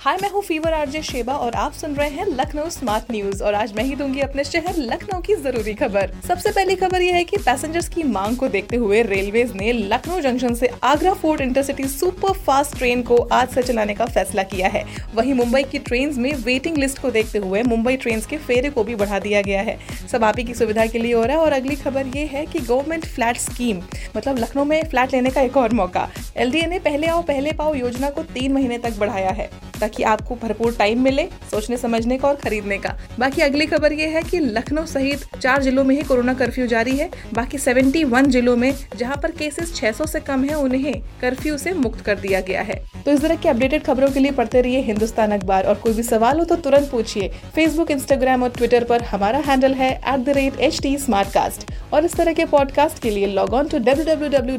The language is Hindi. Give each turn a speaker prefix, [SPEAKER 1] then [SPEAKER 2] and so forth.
[SPEAKER 1] हाय, मैं हूँ फीवर आरजे शेबा और आप सुन रहे हैं लखनऊ स्मार्ट न्यूज़। और आज मैं ही दूँगी अपने शहर लखनऊ की ज़रूरी खबर। सबसे पहली खबर ये है कि पैसेंजर्स की मांग को देखते हुए रेलवे ने लखनऊ जंक्शन से Agra fort intercity super fast train को आज से चलाने का फैसला किया है। वहीं मुंबई की ट्रेन में वेटिंग लिस्ट को देखते हुए मुंबई ट्रेन के फेरे को भी बढ़ा दिया गया है। सब आप ही की सुविधा के लिए हो रहा है और अगली खबर ये है की गवर्नमेंट फ्लैट स्कीम मतलब लखनऊ में फ्लैट लेने का एक और मौका। एलडीए ने पहले आओ, पहले पाओ योजना को तीन महीने तक बढ़ाया है। ताकि आपको भरपूर टाइम मिले सोचने, समझने का और खरीदने का। बाकी अगली खबर ये है कि लखनऊ सहित चार जिलों में ही कोरोना कर्फ्यू जारी है। बाकी 71 जिलों में जहाँ पर केसेस 600 से कम है, उन्हें कर्फ्यू से मुक्त कर दिया गया है। तो इस तरह की अपडेटेड खबरों के लिए पढ़ते रहिए हिंदुस्तान अखबार। और कोई भी सवाल हो तो तुरंत पूछिए। फेसबुक इंस्टाग्राम और ट्विटर पर हमारा हैंडल है एट और इस तरह के पॉडकास्ट के लिए लॉग ऑन टू डब्ल्यू